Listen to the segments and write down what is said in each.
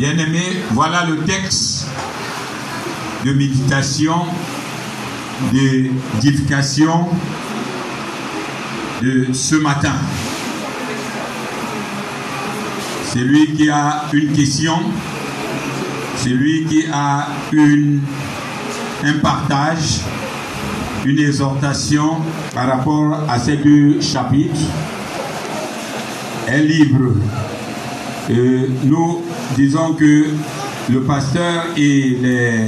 Bien-aimés, voilà le texte de méditation, d'édification de ce matin. Celui qui a une question, celui qui a un partage, une exhortation par rapport à ces deux chapitres est libre. Et nous disons que le pasteur et les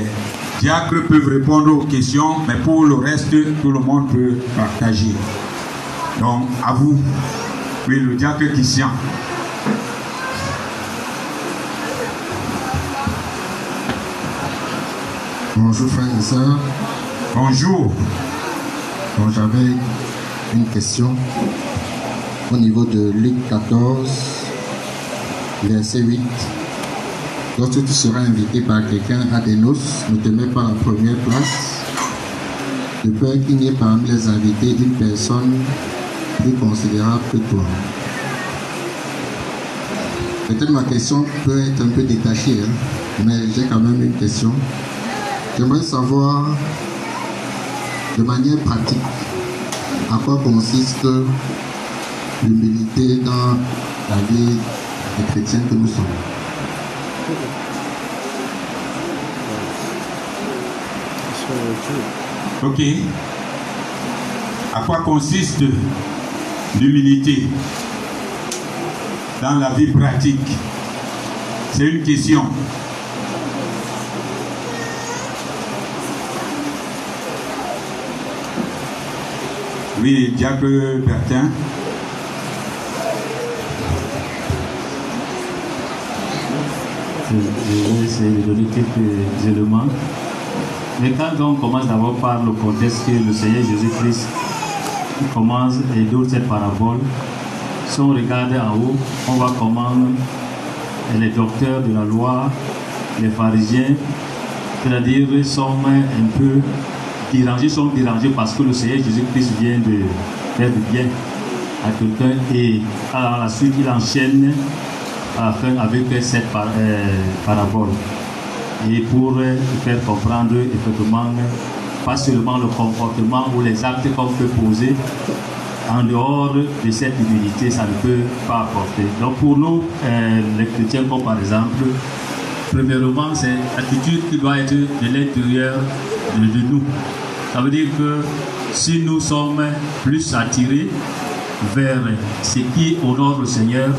diacres peuvent répondre aux questions, mais pour le reste, tout le monde peut partager. Donc, à vous. Oui, le diacre Christian. Bonjour frères et sœurs. Bonjour. Donc j'avais une question au niveau de Luc 14, verset 8. Lorsque tu seras invité par quelqu'un à des noces, ne te mets pas la première place, de peur qu'il n'y ait parmi les invités une personne plus considérable que toi. Peut-être ma question peut être un peu détachée, hein, mais j'ai quand même une question. J'aimerais savoir de manière pratique à quoi consiste l'humilité dans la vie des chrétiens que nous sommes. Ok. À quoi consiste l'humilité dans la vie pratique? C'est une question. Oui, Diacre Bertin. Je vais essayer de donner quelques éléments. Mais quand on commence d'abord par le contexte que le Seigneur Jésus-Christ commence et d'autres cette parabole, si on regarde en haut, on voit comment les docteurs de la loi, les pharisiens, c'est-à-dire sont un peu dérangés, sont dérangés parce que le Seigneur Jésus-Christ vient de faire du bien à quelqu'un et à la suite il enchaîne afin avec cette parabole. Et pour faire comprendre effectivement pas seulement le comportement ou les actes qu'on peut poser, en dehors de cette humilité, ça ne peut pas apporter. Donc pour nous, les chrétiens, comme par exemple, premièrement, c'est l'attitude qui doit être de l'intérieur de, de nous. Ça veut dire que si nous sommes plus attirés vers ce qui honore le Seigneur,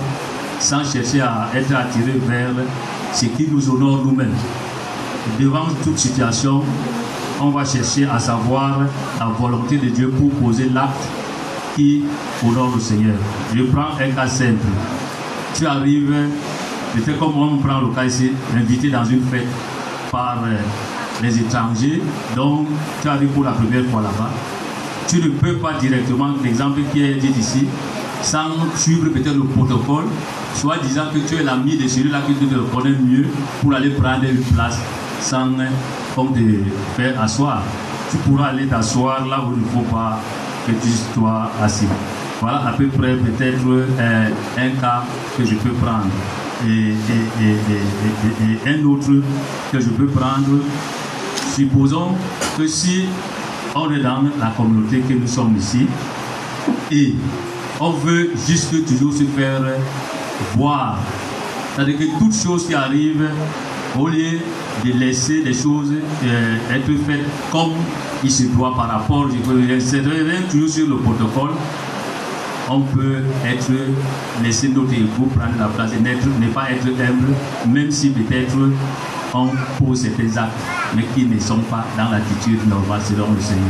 sans chercher à être attirés vers ce qui nous honore nous-mêmes. Devant toute situation, on va chercher à savoir la volonté de Dieu pour poser l'acte qui honore le Seigneur. Je prends un cas simple. Tu arrives, peut-être comme on prend le cas ici, invité dans une fête par les étrangers, donc tu arrives pour la première fois là-bas. Tu ne peux pas directement, l'exemple qui est dit ici, sans suivre peut-être le protocole, soit disant que tu es l'ami de celui-là tu te connais mieux pour aller prendre une place sans comme te faire asseoir. Tu pourras aller t'asseoir là où il ne faut pas que tu sois assis. Voilà à peu près peut-être euh, un cas que je peux prendre. Et, et, et, et, un autre que je peux prendre, supposons que si on est dans la communauté que nous sommes ici et on veut juste toujours se faire voir. C'est-à-dire que toutes choses qui arrivent, au lieu de laisser les choses euh, être faites comme il se doit par rapport, c'est toujours sur le protocole, on peut être, laisser notre ego prendre la place et ne pas être humble, même si peut-être on pose certains actes, mais qui ne sont pas dans l'attitude normale selon le Seigneur.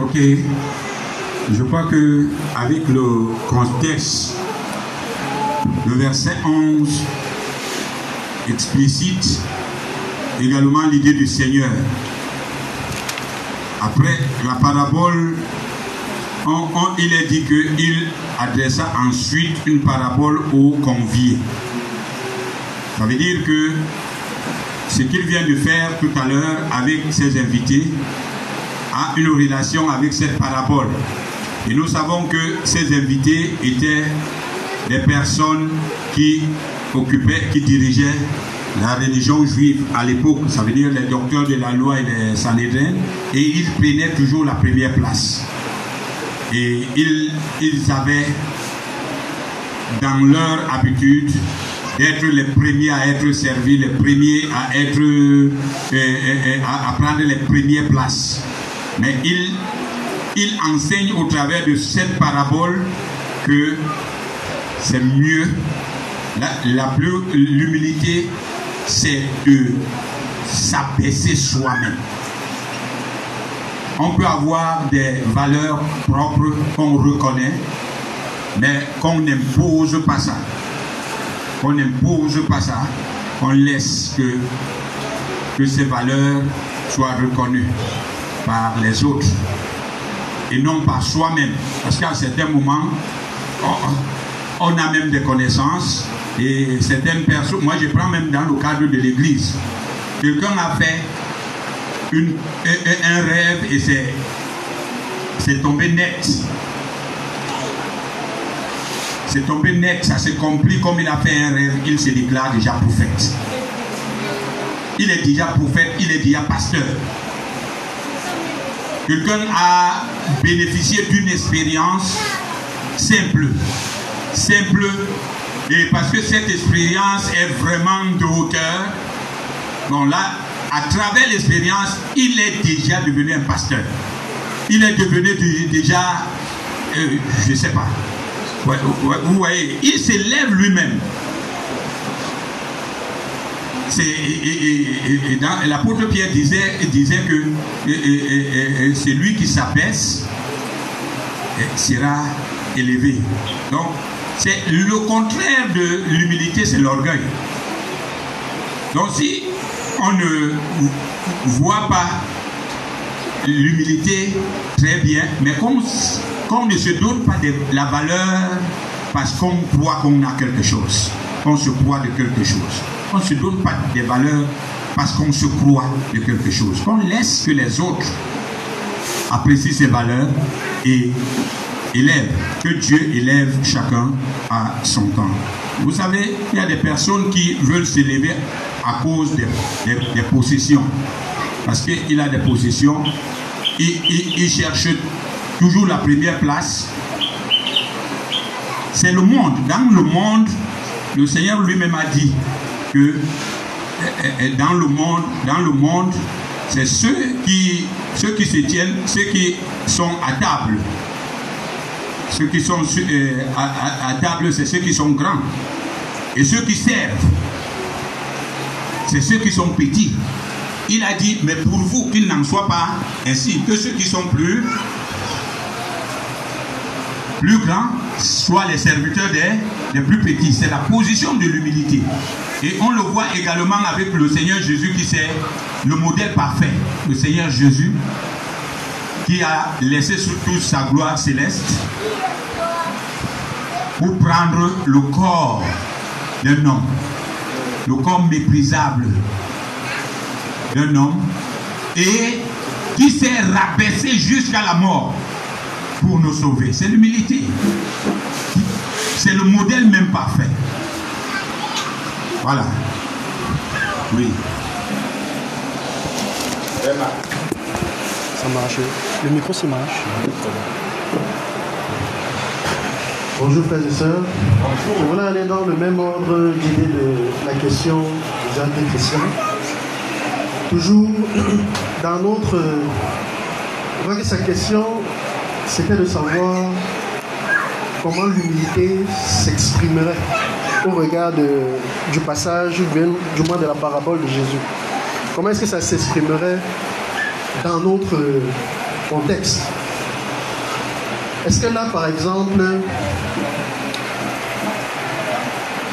Ok. Je crois que avec le contexte, le verset 11 explicite également l'idée du Seigneur. Après la parabole, il est dit qu'il adressa ensuite une parabole aux conviés. Ça veut dire que ce qu'il vient de faire tout à l'heure avec ses invités a une relation avec cette parabole. Et nous savons que ces invités étaient des personnes qui occupaient, qui dirigeaient la religion juive à l'époque, ça veut dire les docteurs de la loi et les Sanhédrins, et ils prenaient toujours la première place. Et ils, ils avaient dans leur habitude d'être les premiers à être servis, les premiers à être euh, euh, euh, à, prendre les premières places. Mais il, il enseigne au travers de cette parabole que c'est mieux, la, l'humilité, c'est de s'abaisser soi-même. On peut avoir des valeurs propres qu'on reconnaît, mais qu'on n'impose pas ça. Qu'on n'impose pas ça. On laisse que, que ces valeurs soient reconnues par les autres et non par soi-même. Parce qu'à certains moments, on, a même des connaissances et certaines personnes, moi je prends même dans le cadre de l'église, quelqu'un a fait un, rêve et c'est, c'est tombé net. C'est tombé net, ça s'est compris comme il a fait un rêve, il se déclare déjà prophète. Il est déjà prophète, il est déjà pasteur. Quelqu'un a bénéficié d'une expérience simple. Simple. Et parce que cette expérience est vraiment de hauteur, bon là, à travers l'expérience, il est déjà devenu un pasteur. Il est devenu déjà, euh, je ne sais pas. Vous voyez, il s'élève lui-même. Et, l'apôtre Pierre disait, que c'est lui qui s'abaisse sera élevé. Donc, c'est le contraire de l'humilité, c'est l'orgueil. Donc, si on ne voit pas l'humilité très bien, mais qu ne se donne pas de la valeur parce qu'on croit qu'on a quelque chose, qu'on se croit de quelque chose. On ne se donne pas des valeurs parce qu'on se croit de quelque chose. Qu'on laisse que les autres apprécient ces valeurs et élèvent, que Dieu élève chacun à son temps. Vous savez, il y a des personnes qui veulent s'élever à cause des, des, possessions. Parce qu'il a des possessions, il, il cherche toujours la première place. C'est le monde. Dans le monde, le Seigneur lui-même a dit que dans le monde, dans le monde, c'est ceux qui, ceux qui se tiennent, ceux qui sont à table. Ceux qui sont euh, à, table, c'est ceux qui sont grands. Et ceux qui servent, c'est ceux qui sont petits. Il a dit, mais pour vous qu'il n'en soit pas ainsi, que ceux qui sont plus, plus grands soient les serviteurs des, des plus petits. C'est la position de l'humilité. Et on le voit également avec le Seigneur Jésus qui c'est le modèle parfait. Le Seigneur Jésus qui a laissé surtout sa gloire céleste pour prendre le corps d'un homme, le corps méprisable d'un homme, et qui s'est rabaissé jusqu'à la mort pour nous sauver. C'est l'humilité. C'est le modèle même parfait. Voilà. Oui. Ça marche. Le micro, ça marche. Bonjour frères et sœurs. On voulait aller dans le même ordre d'idée de la question des athées chrétiens. Toujours dans notre... On que sa question, c'était de savoir comment l'humilité s'exprimerait au regard du passage, du moins de la parabole de Jésus. Comment est-ce que ça s'exprimerait dans notre contexte? Est-ce que là, par exemple,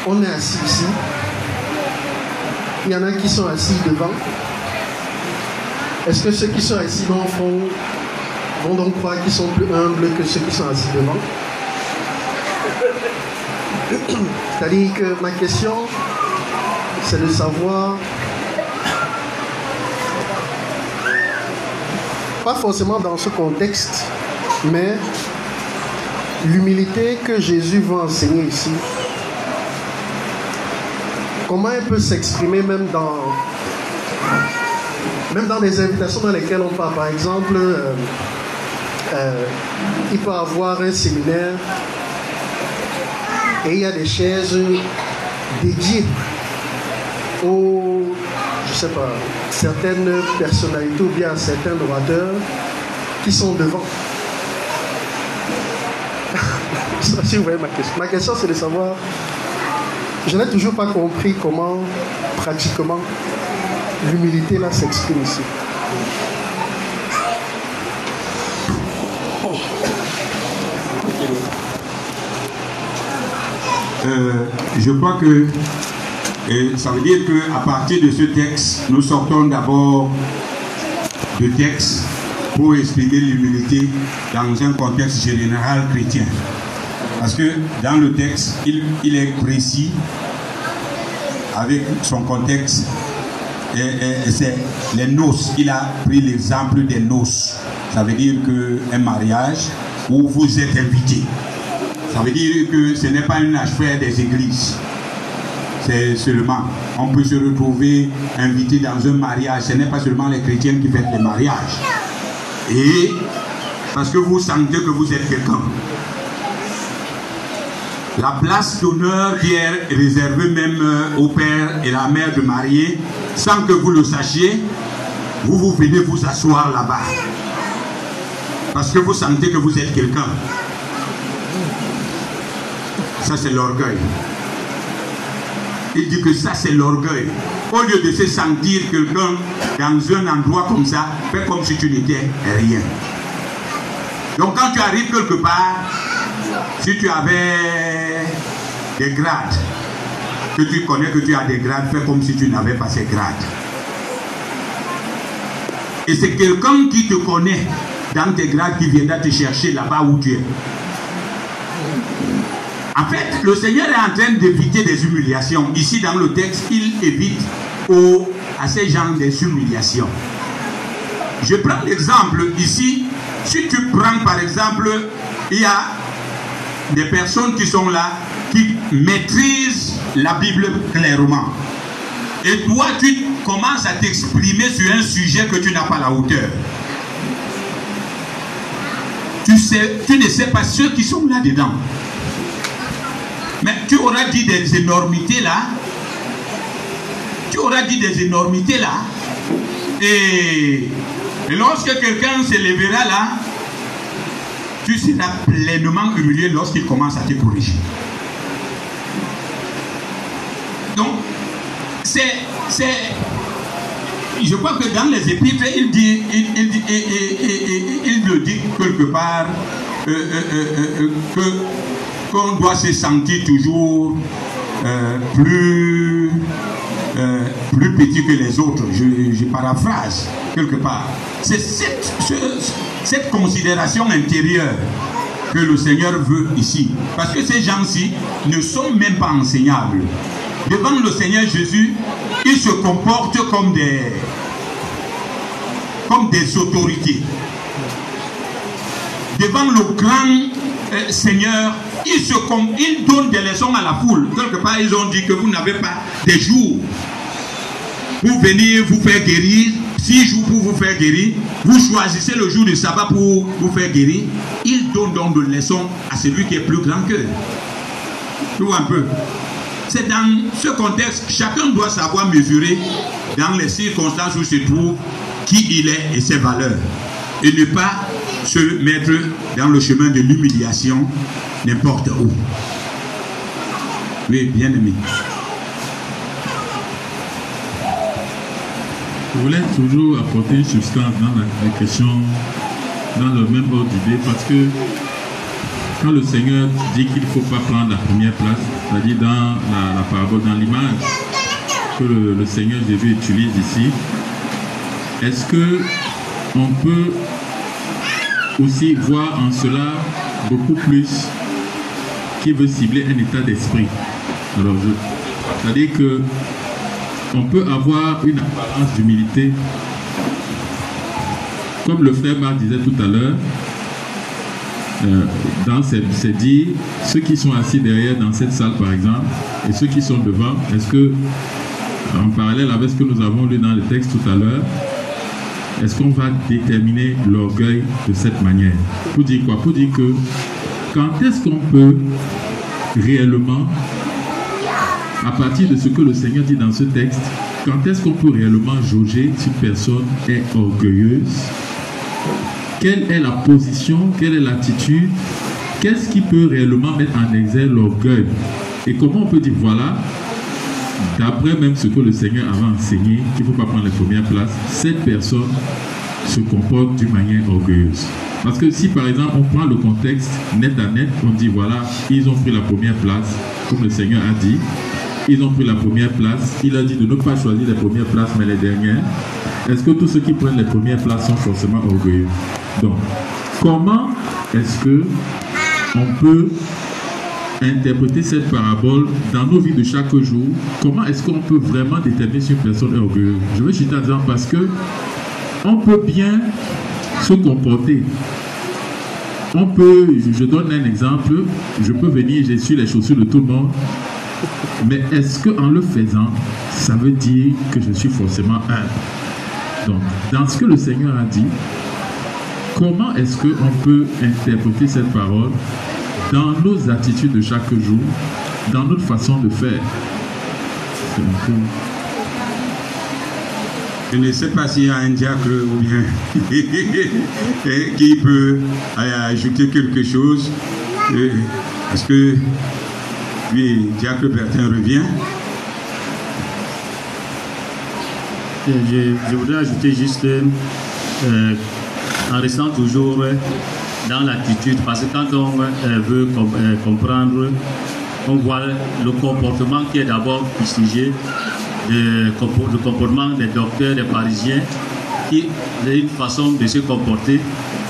on est assis ici, il y en a qui sont assis devant. Est-ce que ceux qui sont assis le fond vont donc croire qu'ils sont plus humbles que ceux qui sont assis devant? C'est-à-dire que ma question, c'est de savoir, pas forcément dans ce contexte, mais l'humilité que Jésus va enseigner ici, comment elle peut s'exprimer même dans, même dans les invitations dans lesquelles on parle. Par exemple, euh, euh, il peut avoir un séminaire et il y a des chaises dédiées aux, je sais pas, certaines personnalités ou bien à certains orateurs qui sont devant. si vous voyez ma question. Ma question, c'est de savoir, je n'ai toujours pas compris comment, pratiquement, l'humilité là s'exprime ici. Euh, je crois que et ça veut dire qu'à partir de ce texte, nous sortons d'abord du texte pour expliquer l'humilité dans un contexte général chrétien. Parce que dans le texte, il, est précis avec son contexte. C'est les noces. Il a pris l'exemple des noces. Ça veut dire qu'un mariage où vous êtes invité. Ça veut dire que ce n'est pas une affaire des églises. C'est seulement, on peut se retrouver invité dans un mariage. Ce n'est pas seulement les chrétiens qui font les mariages. Et parce que vous sentez que vous êtes quelqu'un. La place d'honneur qui est réservée même euh, au père et la mère de mariée, sans que vous le sachiez, vous vous venez vous asseoir là-bas. Parce que vous sentez que vous êtes quelqu'un. Ça, c'est l'orgueil. Il dit que ça, c'est l'orgueil. Au lieu de se sentir quelqu'un dans un endroit comme ça, fais comme si tu n'étais rien. Donc, quand tu arrives quelque part, si tu avais des grades, que tu connais que tu as des grades, fais comme si tu n'avais pas ces grades. Et c'est quelqu'un qui te connaît dans tes grades qui viendra te chercher là-bas où tu es. En fait, le Seigneur est en train d'éviter des humiliations. Ici, dans le texte, il évite aux- à ces gens des humiliations. Je prends l'exemple ici. Si tu prends par exemple, il y a des personnes qui sont là, qui maîtrisent la Bible clairement. Et toi, tu commences à t'exprimer sur un sujet que tu n'as pas la hauteur. Tu, tu ne sais pas ceux qui sont là-dedans. Mais tu auras dit des énormités là. Tu auras dit des énormités là. Et, lorsque quelqu'un se lèvera là, tu seras pleinement humilié lorsqu'il commence à te corriger. Donc, c'est. c'est je crois que dans les épîtres, il dit, il, il dit- et- il le dit quelque part euh, euh, euh, que qu'on doit se sentir toujours euh, plus euh, plus petit que les autres. Je, paraphrase quelque part. C'est cette, ce- cette considération intérieure que le Seigneur veut ici. Parce que ces gens-ci ne sont même pas enseignables. Devant le Seigneur Jésus, ils se comportent comme des, comme des autorités. Devant le grand euh, Seigneur, ils, se ils donnent des leçons à la foule. Quelque part, ils ont dit que vous n'avez pas des jours pour venir vous faire guérir, six jours pour vous faire guérir, vous choisissez le jour du sabbat pour vous faire guérir. Ils donnent donc des leçons à celui qui est plus grand qu'eux. Tu vois un peu? C'est dans ce contexte chacun doit savoir mesurer dans les circonstances où il se trouve qui il est et ses valeurs. Et ne pas se mettre dans le chemin de l'humiliation n'importe où. Oui, bien aimé. Je voulais toujours apporter une substance dans la, les questions, dans le même ordre d'idée, parce que quand le Seigneur dit qu'il ne faut pas prendre la première place, c'est-à-dire dans la, parabole, dans l'image que le, le Seigneur Jésus utilise ici, est-ce que on peut aussi voir en cela beaucoup plus qui veut cibler un état d'esprit Alors, je- c'est-à-dire que on peut avoir une apparence d'humilité. Comme le frère Marc disait tout à l'heure, euh, dans c'est dit, ceux qui sont assis derrière dans cette salle par exemple, et ceux qui sont devant, est-ce que, en parallèle avec ce que nous avons lu dans le texte tout à l'heure, est-ce qu'on va déterminer l'orgueil de cette manière? Pour dire quoi? Pour dire que quand est-ce qu'on peut réellement, à partir de ce que le Seigneur dit dans ce texte, quand est-ce qu'on peut réellement jauger si une personne est orgueilleuse? Quelle est la position? Quelle est l'attitude? Qu'est-ce qui peut réellement mettre en exergue l'orgueil? Et comment on peut dire, voilà, d'après même ce que le Seigneur avait enseigné, qu'il ne faut pas prendre la première place, cette personne se comporte d'une manière orgueilleuse. Parce que si par exemple on prend le contexte net à net, on dit voilà, ils ont pris la première place, comme le Seigneur a dit, ils ont pris la première place, il a dit de ne pas choisir les premières places mais les dernières. Est-ce que tous ceux qui prennent les premières places sont forcément orgueilleux? Donc, comment est-ce que on peut interpréter cette parabole dans nos vies de chaque jour, comment est-ce qu'on peut vraiment déterminer si une personne est orgueilleuse? Je vais citer un exemple parce que on peut bien se comporter. On peut, je donne un exemple, je peux venir, j'ai su les chaussures de tout le monde, mais est-ce qu'en le faisant, ça veut dire que je suis forcément un? Donc, dans ce que le Seigneur a dit, comment est-ce qu'on peut interpréter cette parole dans nos attitudes de chaque jour, dans notre façon de faire Je ne sais pas s'il y a un diacre ou bien qui peut ajouter quelque chose. Est-ce que oui, diacre Bertin revient. Je, voudrais ajouter juste, euh, en restant toujours dans l'attitude, parce que quand on euh, veut euh, comprendre, on voit le comportement qui est d'abord fustigé, le, comportement des docteurs, des Parisiens, qui est une façon de se comporter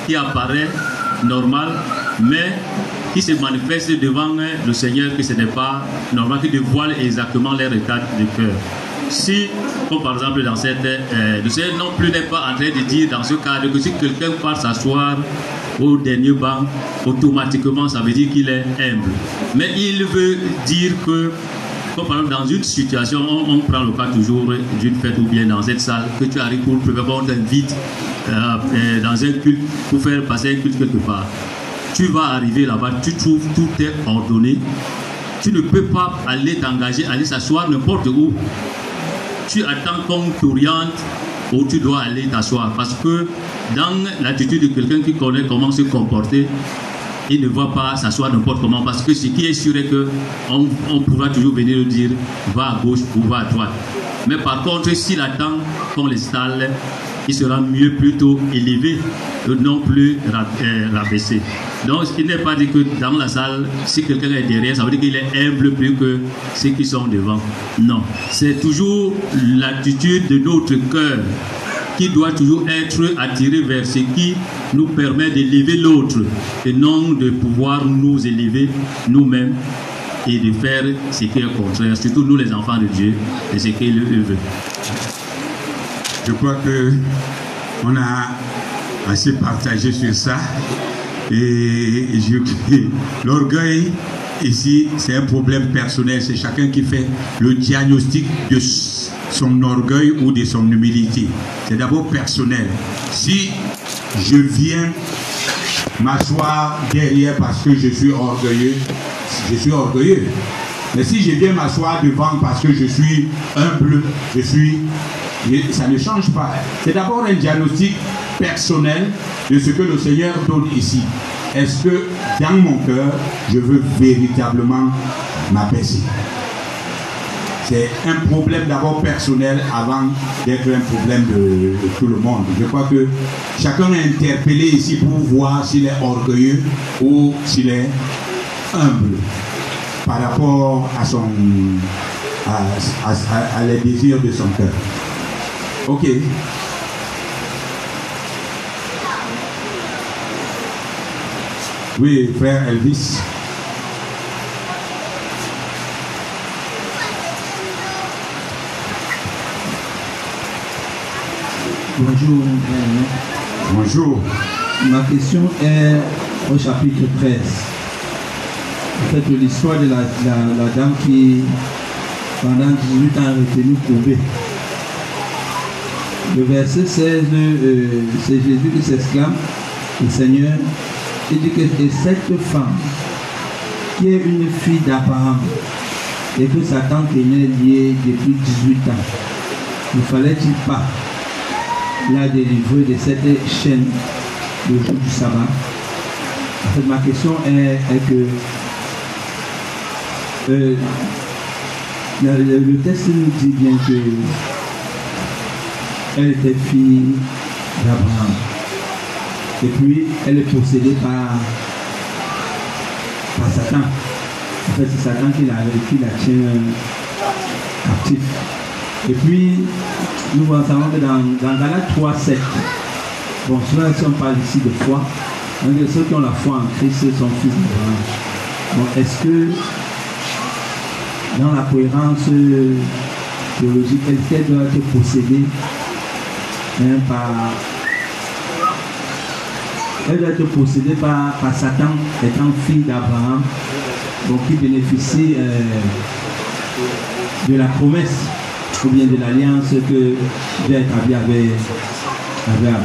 qui apparaît normale, mais qui se manifeste devant le Seigneur que ce n'est pas normal, qui dévoile exactement leur état de cœur. Si, par exemple dans cette... Euh, le Seigneur non plus n'est pas en train de dire dans ce cadre que si quelqu'un part s'asseoir au dernier banc, automatiquement ça veut dire qu'il est humble. Mais il veut dire que comme par exemple dans une situation, on, prend le cas toujours d'une fête ou bien dans cette salle, que tu arrives pour préparer, on t'invite euh, euh, dans un culte pour faire passer un culte quelque part. Tu vas arriver là-bas, tu trouves tout est ordonné. Tu ne peux pas aller t'engager, aller s'asseoir n'importe où. Tu attends qu'on t'oriente où tu dois aller t'asseoir. Parce que dans l'attitude de quelqu'un qui connaît comment se comporter, il ne va pas s'asseoir n'importe comment parce que ce qui est sûr est que on, pourra toujours venir lui dire va à gauche ou va à droite. Mais par contre, s'il attend qu'on l'installe, il sera mieux plutôt élevé non plus euh, rabaissé. Donc, il n'est pas dit que dans la salle, si quelqu'un est derrière, ça veut dire qu'il est humble plus que ceux qui sont devant. Non. C'est toujours l'attitude de notre cœur qui doit toujours être attiré vers ce qui nous permet d'élever l'autre et non de pouvoir nous élever nous-mêmes et de faire ce qui est contraire, surtout nous les enfants de Dieu, et ce qu'il veut. Je crois que on a assez partagé sur ça. Et l'orgueil, ici, c'est un problème personnel. C'est chacun qui fait le diagnostic de son orgueil ou de son humilité. C'est d'abord personnel. Si je viens m'asseoir derrière parce que je suis orgueilleux, je suis orgueilleux. Mais si je viens m'asseoir devant parce que je suis humble, je suis ça ne change pas. C'est d'abord un diagnostic personnel de ce que le Seigneur donne ici. Est-ce que dans mon cœur, je veux véritablement m'abaisser C'est un problème d'abord personnel avant d'être un problème de, tout le monde. Je crois que chacun est interpellé ici pour voir s'il est orgueilleux ou s'il est humble par rapport à son à les désirs de son cœur. Ok. Oui, frère Elvis. Bonjour. Bonjour. Ma question est au chapitre 13. En fait, l'histoire de la, la, la, dame qui, pendant 18 ans, a retenu courbée. Le verset 16, euh, c'est Jésus qui s'exclame, le Seigneur, il dit que et cette femme, qui est une fille d'Abraham, et que sa tante est liée depuis 18 ans, ne fallait-il pas la délivrer de cette chaîne le jour du sabbat? Ma question est, que euh, le, le, texte nous dit bien que elle était fille d'Abraham. Et puis, elle est possédée par, par Satan. En fait, c'est Satan qui la, qui la tient captif. Et puis, nous savons que dans, dans Galates 3, 7, bon, cela, si on parle ici de foi, donc ceux qui ont la foi en Christ sont fils d'Abraham. Bon, est-ce que dans la cohérence théologique, elle doit être possédée hein, par. Elle doit être possédée par, par Satan, étant fille d'Abraham, donc qui bénéficie euh, de la promesse ou bien de l'alliance que Dieu a établie avec, Abraham.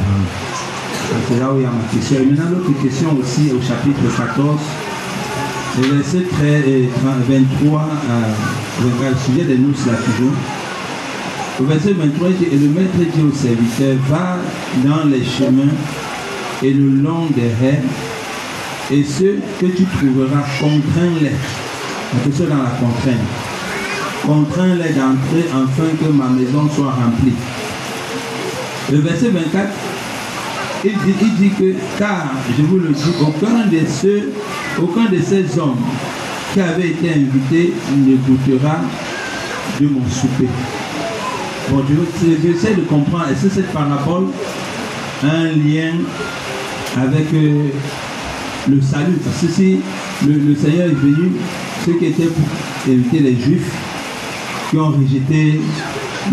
C'est là où il y a ma question. Et maintenant, l'autre question aussi au chapitre 14, le verset 23 à 24, le sujet des noces là toujours. Au verset 23, et le maître dit au serviteur, va dans les chemins et le long des raies, et ceux que tu trouveras, contrains-les. La question dans la contrainte. Contrains-les d'entrer afin que ma maison soit remplie. Le verset 24, il dit, dit que, car, je vous le dis, aucun de ceux, aucun de ces hommes qui avaient été invités ne goûtera de mon souper. Bon, j'essaie de comprendre, est-ce que cette parabole a un lien avec euh, le salut Parce que si le, le, Seigneur est venu, ceux qui étaient pour éviter les Juifs, qui ont rejeté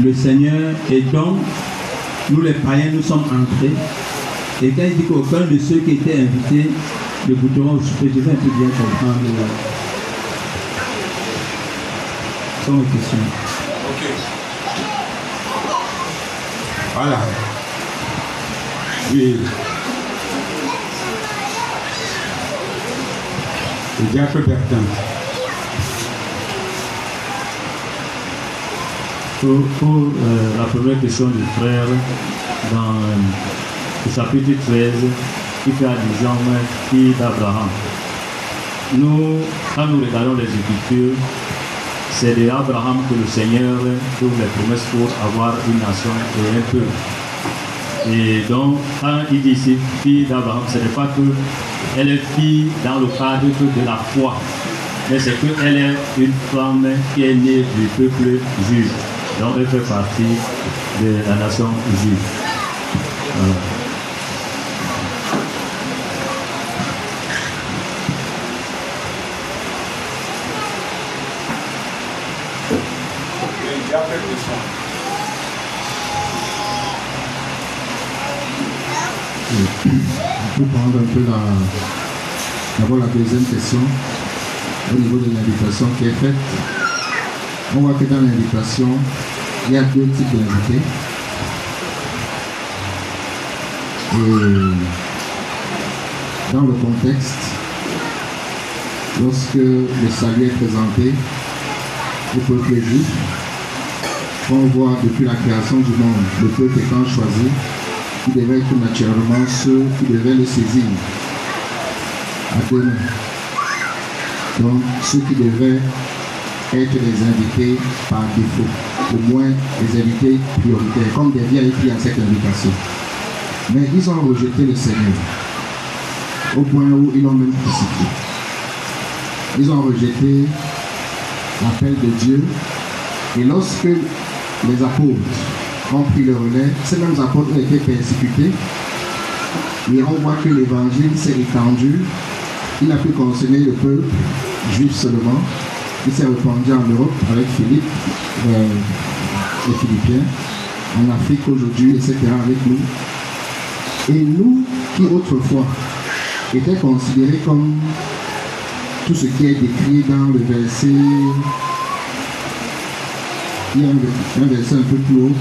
le Seigneur, et donc, nous les païens, nous sommes entrés. Et quand il dit qu'aucun de ceux qui étaient invités ne goûteront au souper, je vais un peu bien comprendre. Une question. Ok. Voilà. Oui. Diacre Bertin. Pour, pour euh, la première question du frère, dans le chapitre 13, qui fait allusion fille d'Abraham. Nous, quand nous regardons les Écritures, c'est de Abraham que le Seigneur trouve les promesses pour avoir une nation et un peuple. Et donc, dit ici fille d'Abraham, ce n'est pas qu'elle est fille dans le cadre de la foi, mais c'est qu'elle est une femme qui est née du peuple juif. Donc, elle fait partie de la nation juive. Pour prendre un peu la, d'abord la deuxième question au niveau de l'invitation qui est faite. On voit que dans l'invitation, il y a deux types d'invités. Et dans le contexte, lorsque le salut est présenté au peuple juif, on voit depuis la création du monde, le peuple étant choisi, qui devait être naturellement ceux qui devaient le saisir à. Donc, ceux qui devaient être les invités par défaut, au moins les invités prioritaires, comme des VIP à cette invitation. Mais ils ont rejeté le Seigneur, au point où ils l'ont même crucifié. Ils ont rejeté l'appel de Dieu, et lorsque les apôtres ont pris le relais, ces mêmes apôtres ont été persécutés. Et on voit que l'évangile s'est étendu. Il n'a pu concerner le peuple juif seulement. Il s'est répandu en Europe avec Philippe, euh, les Philippiens, en Afrique aujourd'hui, etc. avec nous. Et nous qui autrefois était considéré comme tout ce qui est décrit dans le verset. Il y a un, verset un peu plus haut,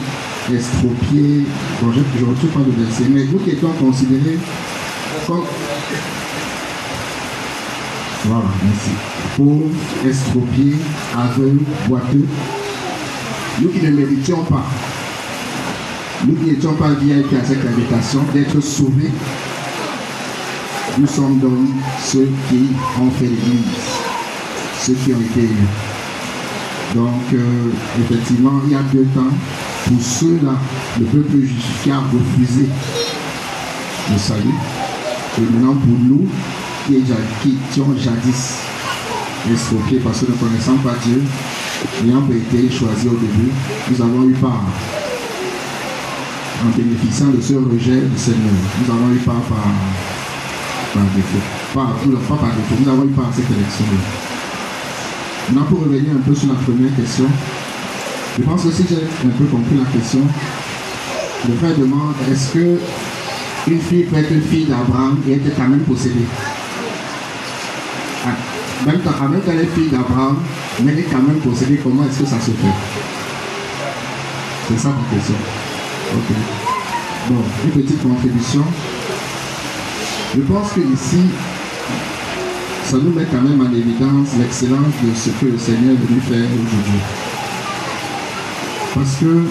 estropié. Je ne retrouve pas le verset, mais nous qui étions considérés comme. Voilà, merci. Pauvres, estropiés, aveugles, boiteux. Nous qui ne méritions pas, nous qui n'étions pas VIP à cette invitation, d'être sauvés nous sommes donc ceux qui ont fait l'Église, ceux qui ont été élus. Donc, euh, effectivement, il y a deux temps, pour ceux-là, le peuple justifié a refusé le salut. Et maintenant, pour nous, qui, étions jadis escroqués parce que ne connaissons pas Dieu, n'ayant pas été choisis au début, nous avons eu part en bénéficiant de ce rejet du Seigneur. Nous avons eu part par par défaut. Pas, par défaut, nous avons eu pas cette élection-là. Maintenant, pour revenir un peu sur la première question, je pense que si j'ai un peu compris la question, le frère demande est-ce que une fille peut être fille d'Abraham et être quand même possédée? Ah, même, quand, même elle est fille d'Abraham, mais elle est quand même possédée, comment est-ce que ça se fait? C'est ça ma question. Ok. Bon, une petite contribution. Je pense que ici, ça nous met quand même en évidence l'excellence de ce que le Seigneur est venu faire aujourd'hui. Parce que,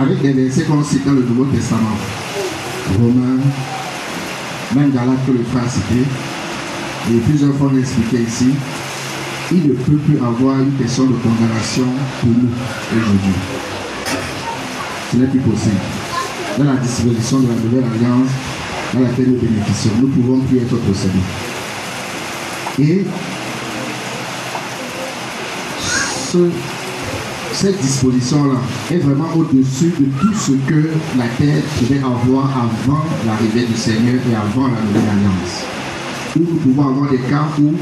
avec les versets qu'on cite dans le Nouveau Testament, Romains, même Galates que le frère a cité, et plusieurs fois on expliqué ici, il ne peut plus avoir une question de condamnation pour nous aujourd'hui. Ce n'est plus possible. Dans la disposition de la nouvelle alliance, dans laquelle nous bénéficions. Nous ne pouvons plus être possédés. Et cette disposition-là est vraiment au-dessus de tout ce que la terre pouvait avoir avant l'arrivée du Seigneur et avant la nouvelle alliance. Où nous pouvons avoir des cas où,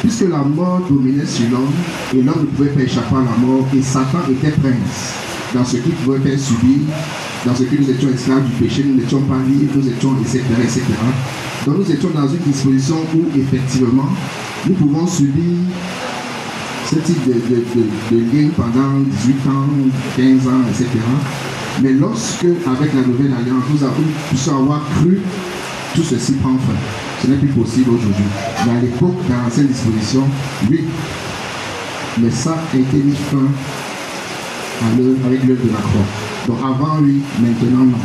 puisque la mort dominait sur l'homme, et l'homme ne pouvait pas échapper à la mort, et Satan était prince dans ce qu'il pouvait faire subir dans ce que nous étions esclaves du péché, nous n'étions pas libres, nous étions, etc., etc. Donc nous étions dans une disposition où, effectivement, nous pouvons subir ce type de, de, de, pendant 18 ans, 15 ans, etc. Mais lorsque, avec la nouvelle alliance, nous avons pu avoir cru, tout ceci prend fin. Ce n'est plus possible aujourd'hui. Mais à l'époque, dans l'ancienne disposition, oui. Mais ça a été mis fin avec l'œuvre de la croix. Donc avant lui, maintenant non.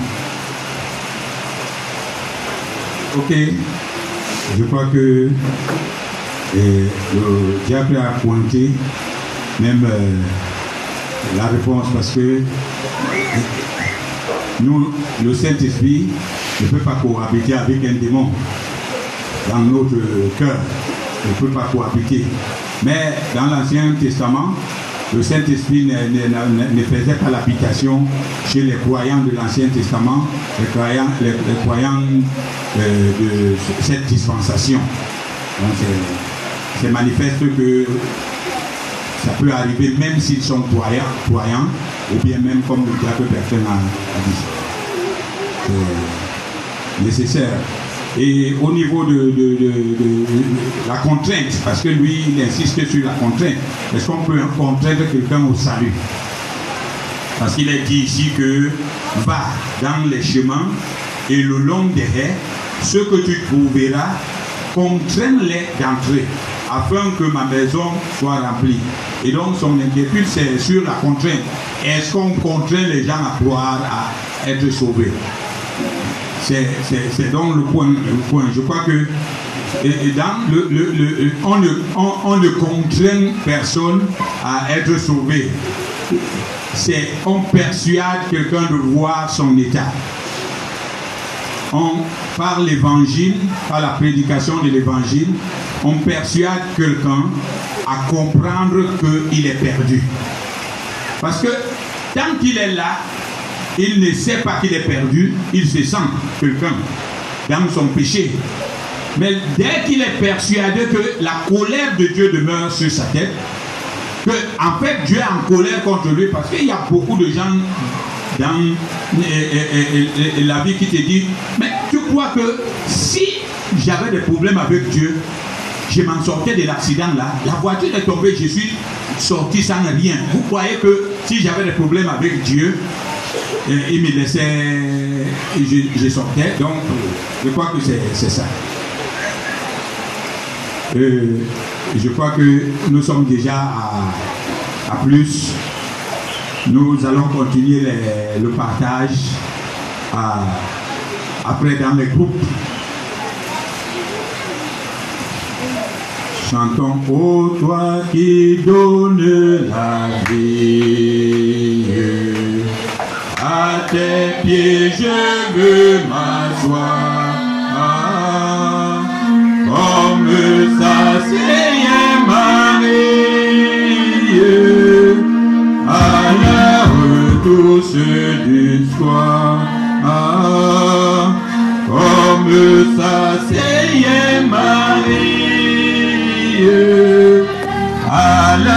Ok. Je crois que le diable a pointé même euh, la réponse parce que nous, le Saint-Esprit ne peut pas cohabiter avec un démon dans notre cœur. Il ne peut pas cohabiter. Mais dans l'Ancien Testament, le Saint-Esprit ne, faisait pas l'habitation chez les croyants de l'Ancien Testament, les croyants, les, croyants euh, de cette dispensation. C'est manifeste que ça peut arriver même s'ils sont croyants, croyants, ou bien même comme le diable personne a, dit. C'est nécessaire. Et au niveau de, la contrainte, parce que lui, il insiste sur la contrainte, est-ce qu'on peut contraindre quelqu'un au salut? Parce qu'il est dit ici que va dans les chemins et le long des haies, ce que tu trouveras, contrains-les d'entrer, afin que ma maison soit remplie. Et donc son inquiétude, c'est sur la contrainte. Est-ce qu'on contraint les gens à croire, à être sauvés? C'est donc le point, point. Je crois que dans le, le, on, ne, on, ne contraint personne à être sauvé. C'est on persuade quelqu'un de voir son état. On, par l'évangile, par la prédication de l'évangile, on persuade quelqu'un à comprendre qu'il est perdu. Parce que tant qu'il est là, il ne sait pas qu'il est perdu, il se sent quelqu'un dans son péché. Mais dès qu'il est persuadé que la colère de Dieu demeure sur sa tête, que en fait Dieu est en colère contre lui, parce qu'il y a beaucoup de gens dans la vie qui te disent, mais tu crois que si j'avais des problèmes avec Dieu, je m'en sortais de l'accident là, la voiture est tombée, je suis sorti sans rien. Vous croyez que si j'avais des problèmes avec Dieu, euh, il me laissait, je, sortais, donc je crois que c'est ça. Euh, je crois que nous sommes déjà à plus. Nous allons continuer le partage après dans les groupes. Chantons, ô toi qui donnes la vie. À tes pieds je veux m'asseoir. Comme Seigneur Marie. Retouche du soir. Comme ça, Seigneur Marie. À la